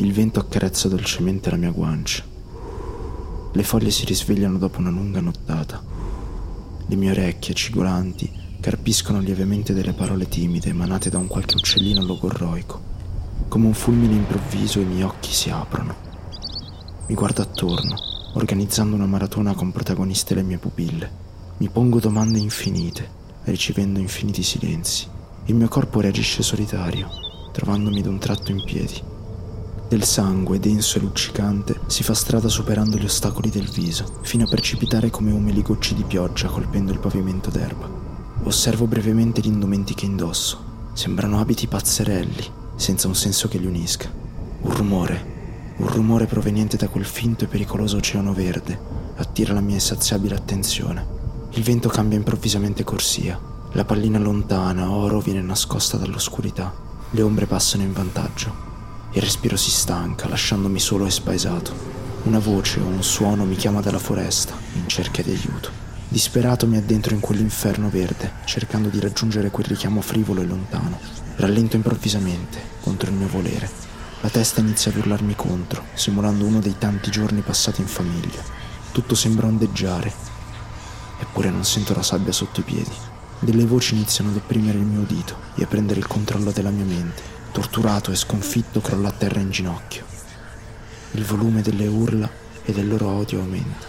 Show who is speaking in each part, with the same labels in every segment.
Speaker 1: Il vento accarezza dolcemente la mia guancia. Le foglie si risvegliano dopo una lunga nottata. Le mie orecchie cigolanti carpiscono lievemente delle parole timide emanate da un qualche uccellino logorroico. Come un fulmine improvviso i miei occhi si aprono. Mi guardo attorno, organizzando una maratona con protagoniste le mie pupille. Mi pongo domande infinite, ricevendo infiniti silenzi. Il mio corpo reagisce solitario, trovandomi d'un tratto in piedi. Del sangue, denso e luccicante, si fa strada superando gli ostacoli del viso, fino a precipitare come umili gocce di pioggia colpendo il pavimento d'erba. Osservo brevemente gli indumenti che indosso. Sembrano abiti pazzerelli, senza un senso che li unisca. Un rumore, un rumore proveniente da quel finto e pericoloso oceano verde, attira la mia insaziabile attenzione. Il vento cambia improvvisamente corsia. La pallina lontana, oro, viene nascosta dall'oscurità. Le ombre passano in vantaggio. Il respiro si stanca, lasciandomi solo e spaesato. Una voce o un suono mi chiama dalla foresta, in cerca di aiuto. Disperato mi addentro in quell'inferno verde, cercando di raggiungere quel richiamo frivolo e lontano. Rallento improvvisamente, contro il mio volere. La testa inizia ad urlarmi contro, simulando uno dei tanti giorni passati in famiglia. Tutto sembra ondeggiare, eppure non sento la sabbia sotto i piedi. Delle voci iniziano ad opprimere il mio udito e a prendere il controllo della mia mente. Torturato e sconfitto crollo a terra in ginocchio. Il volume delle urla e del loro odio aumenta.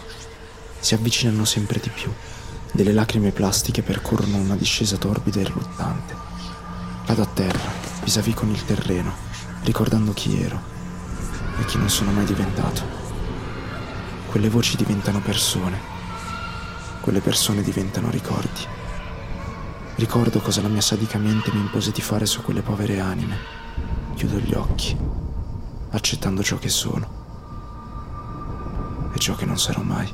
Speaker 1: Si avvicinano sempre di più. Delle lacrime plastiche percorrono una discesa torbida e riluttante. Cado a terra, vis-à-vis con il terreno, ricordando chi ero e chi non sono mai diventato. Quelle voci diventano persone. Quelle persone diventano ricordi. Ricordo cosa la mia sadica mente mi impose di fare su quelle povere anime. Chiudo gli occhi, accettando ciò che sono e ciò che non sarò mai.